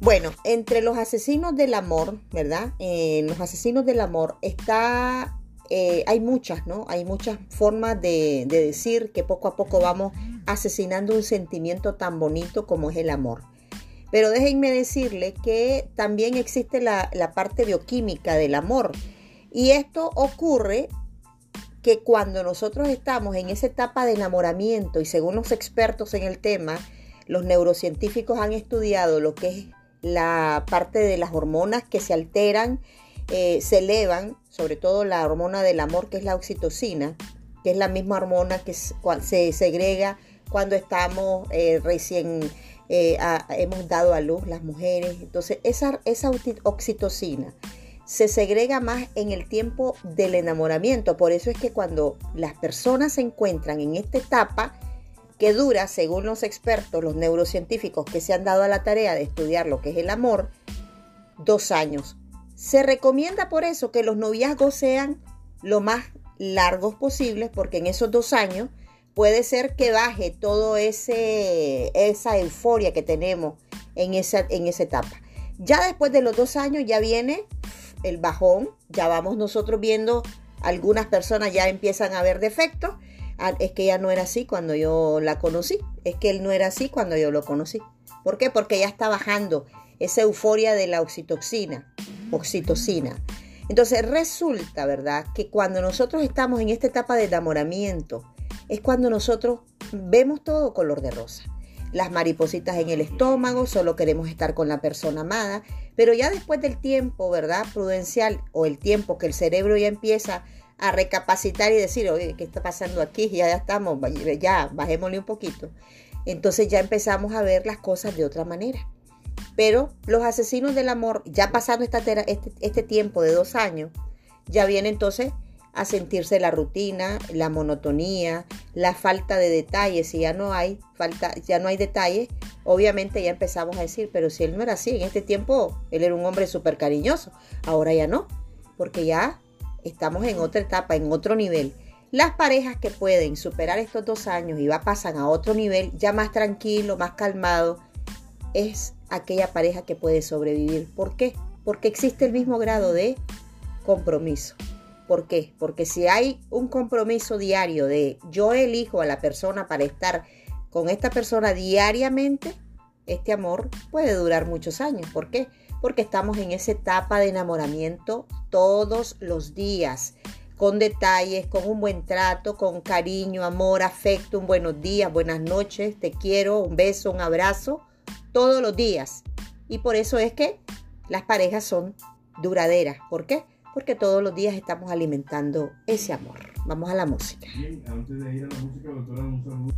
Bueno, entre los asesinos del amor, ¿verdad? En los asesinos del amor está, eh, hay muchas, ¿no? Hay muchas formas de, decir que poco a poco vamos asesinando un sentimiento tan bonito como es el amor. Pero déjenme decirle que también existe la, la parte bioquímica del amor. Y esto ocurre que cuando nosotros estamos en esa etapa de enamoramiento y según los expertos en el tema, los neurocientíficos han estudiado lo que es la parte de las hormonas que se alteran, eh, se elevan, sobre todo la hormona del amor que es la oxitocina, que es la misma hormona que se segrega cuando estamos eh, recién, eh, hemos dado a luz las mujeres. Entonces, esa, esa oxitocina se segrega más en el tiempo del enamoramiento. Por eso es que cuando las personas se encuentran en esta etapa, que dura, según los expertos, los neurocientíficos que se han dado a la tarea de estudiar lo que es el amor, dos años. Se recomienda por eso que los noviazgos sean lo más largos posibles, porque en esos dos años puede ser que baje todo ese esa euforia que tenemos en esa, en esa etapa. Ya después de los dos años ya viene el bajón, ya vamos nosotros viendo algunas personas ya empiezan a ver defectos Ah, es que ella no era así cuando yo la conocí, es que él no era así cuando yo lo conocí. ¿Por qué? Porque ya está bajando esa euforia de la oxitocina, oxitocina. Entonces resulta, ¿verdad?, que cuando nosotros estamos en esta etapa de enamoramiento, es cuando nosotros vemos todo color de rosa. Las maripositas en el estómago, solo queremos estar con la persona amada, pero ya después del tiempo, ¿verdad?, prudencial o el tiempo que el cerebro ya empieza a recapacitar y decir, oye, ¿qué está pasando aquí? Ya, ya estamos, ya, bajémosle un poquito. Entonces ya empezamos a ver las cosas de otra manera. Pero los asesinos del amor, ya pasando esta este, este tiempo de dos años, ya vienen entonces a sentirse la rutina, la monotonía, la falta de detalles. Si ya no hay falta, ya no hay detalles, obviamente ya empezamos a decir, pero si él no era así, en este tiempo él era un hombre súper cariñoso, ahora ya no, porque ya estamos en otra etapa, en otro nivel. Las parejas que pueden superar estos dos años y va pasan a otro nivel, ya más tranquilo, más calmado, es aquella pareja que puede sobrevivir. ¿Por qué? Porque existe el mismo grado de compromiso. ¿Por qué? Porque si hay un compromiso diario de yo elijo a la persona para estar con esta persona diariamente, este amor puede durar muchos años. ¿Por qué? porque estamos en esa etapa de enamoramiento todos los días, con detalles, con un buen trato, con cariño, amor, afecto, un buenos días, buenas noches, te quiero, un beso, un abrazo, todos los días. Y por eso es que las parejas son duraderas. ¿Por qué? Porque todos los días estamos alimentando ese amor. Vamos a la música. Bien, antes de ir a la música, doctora, un saludo.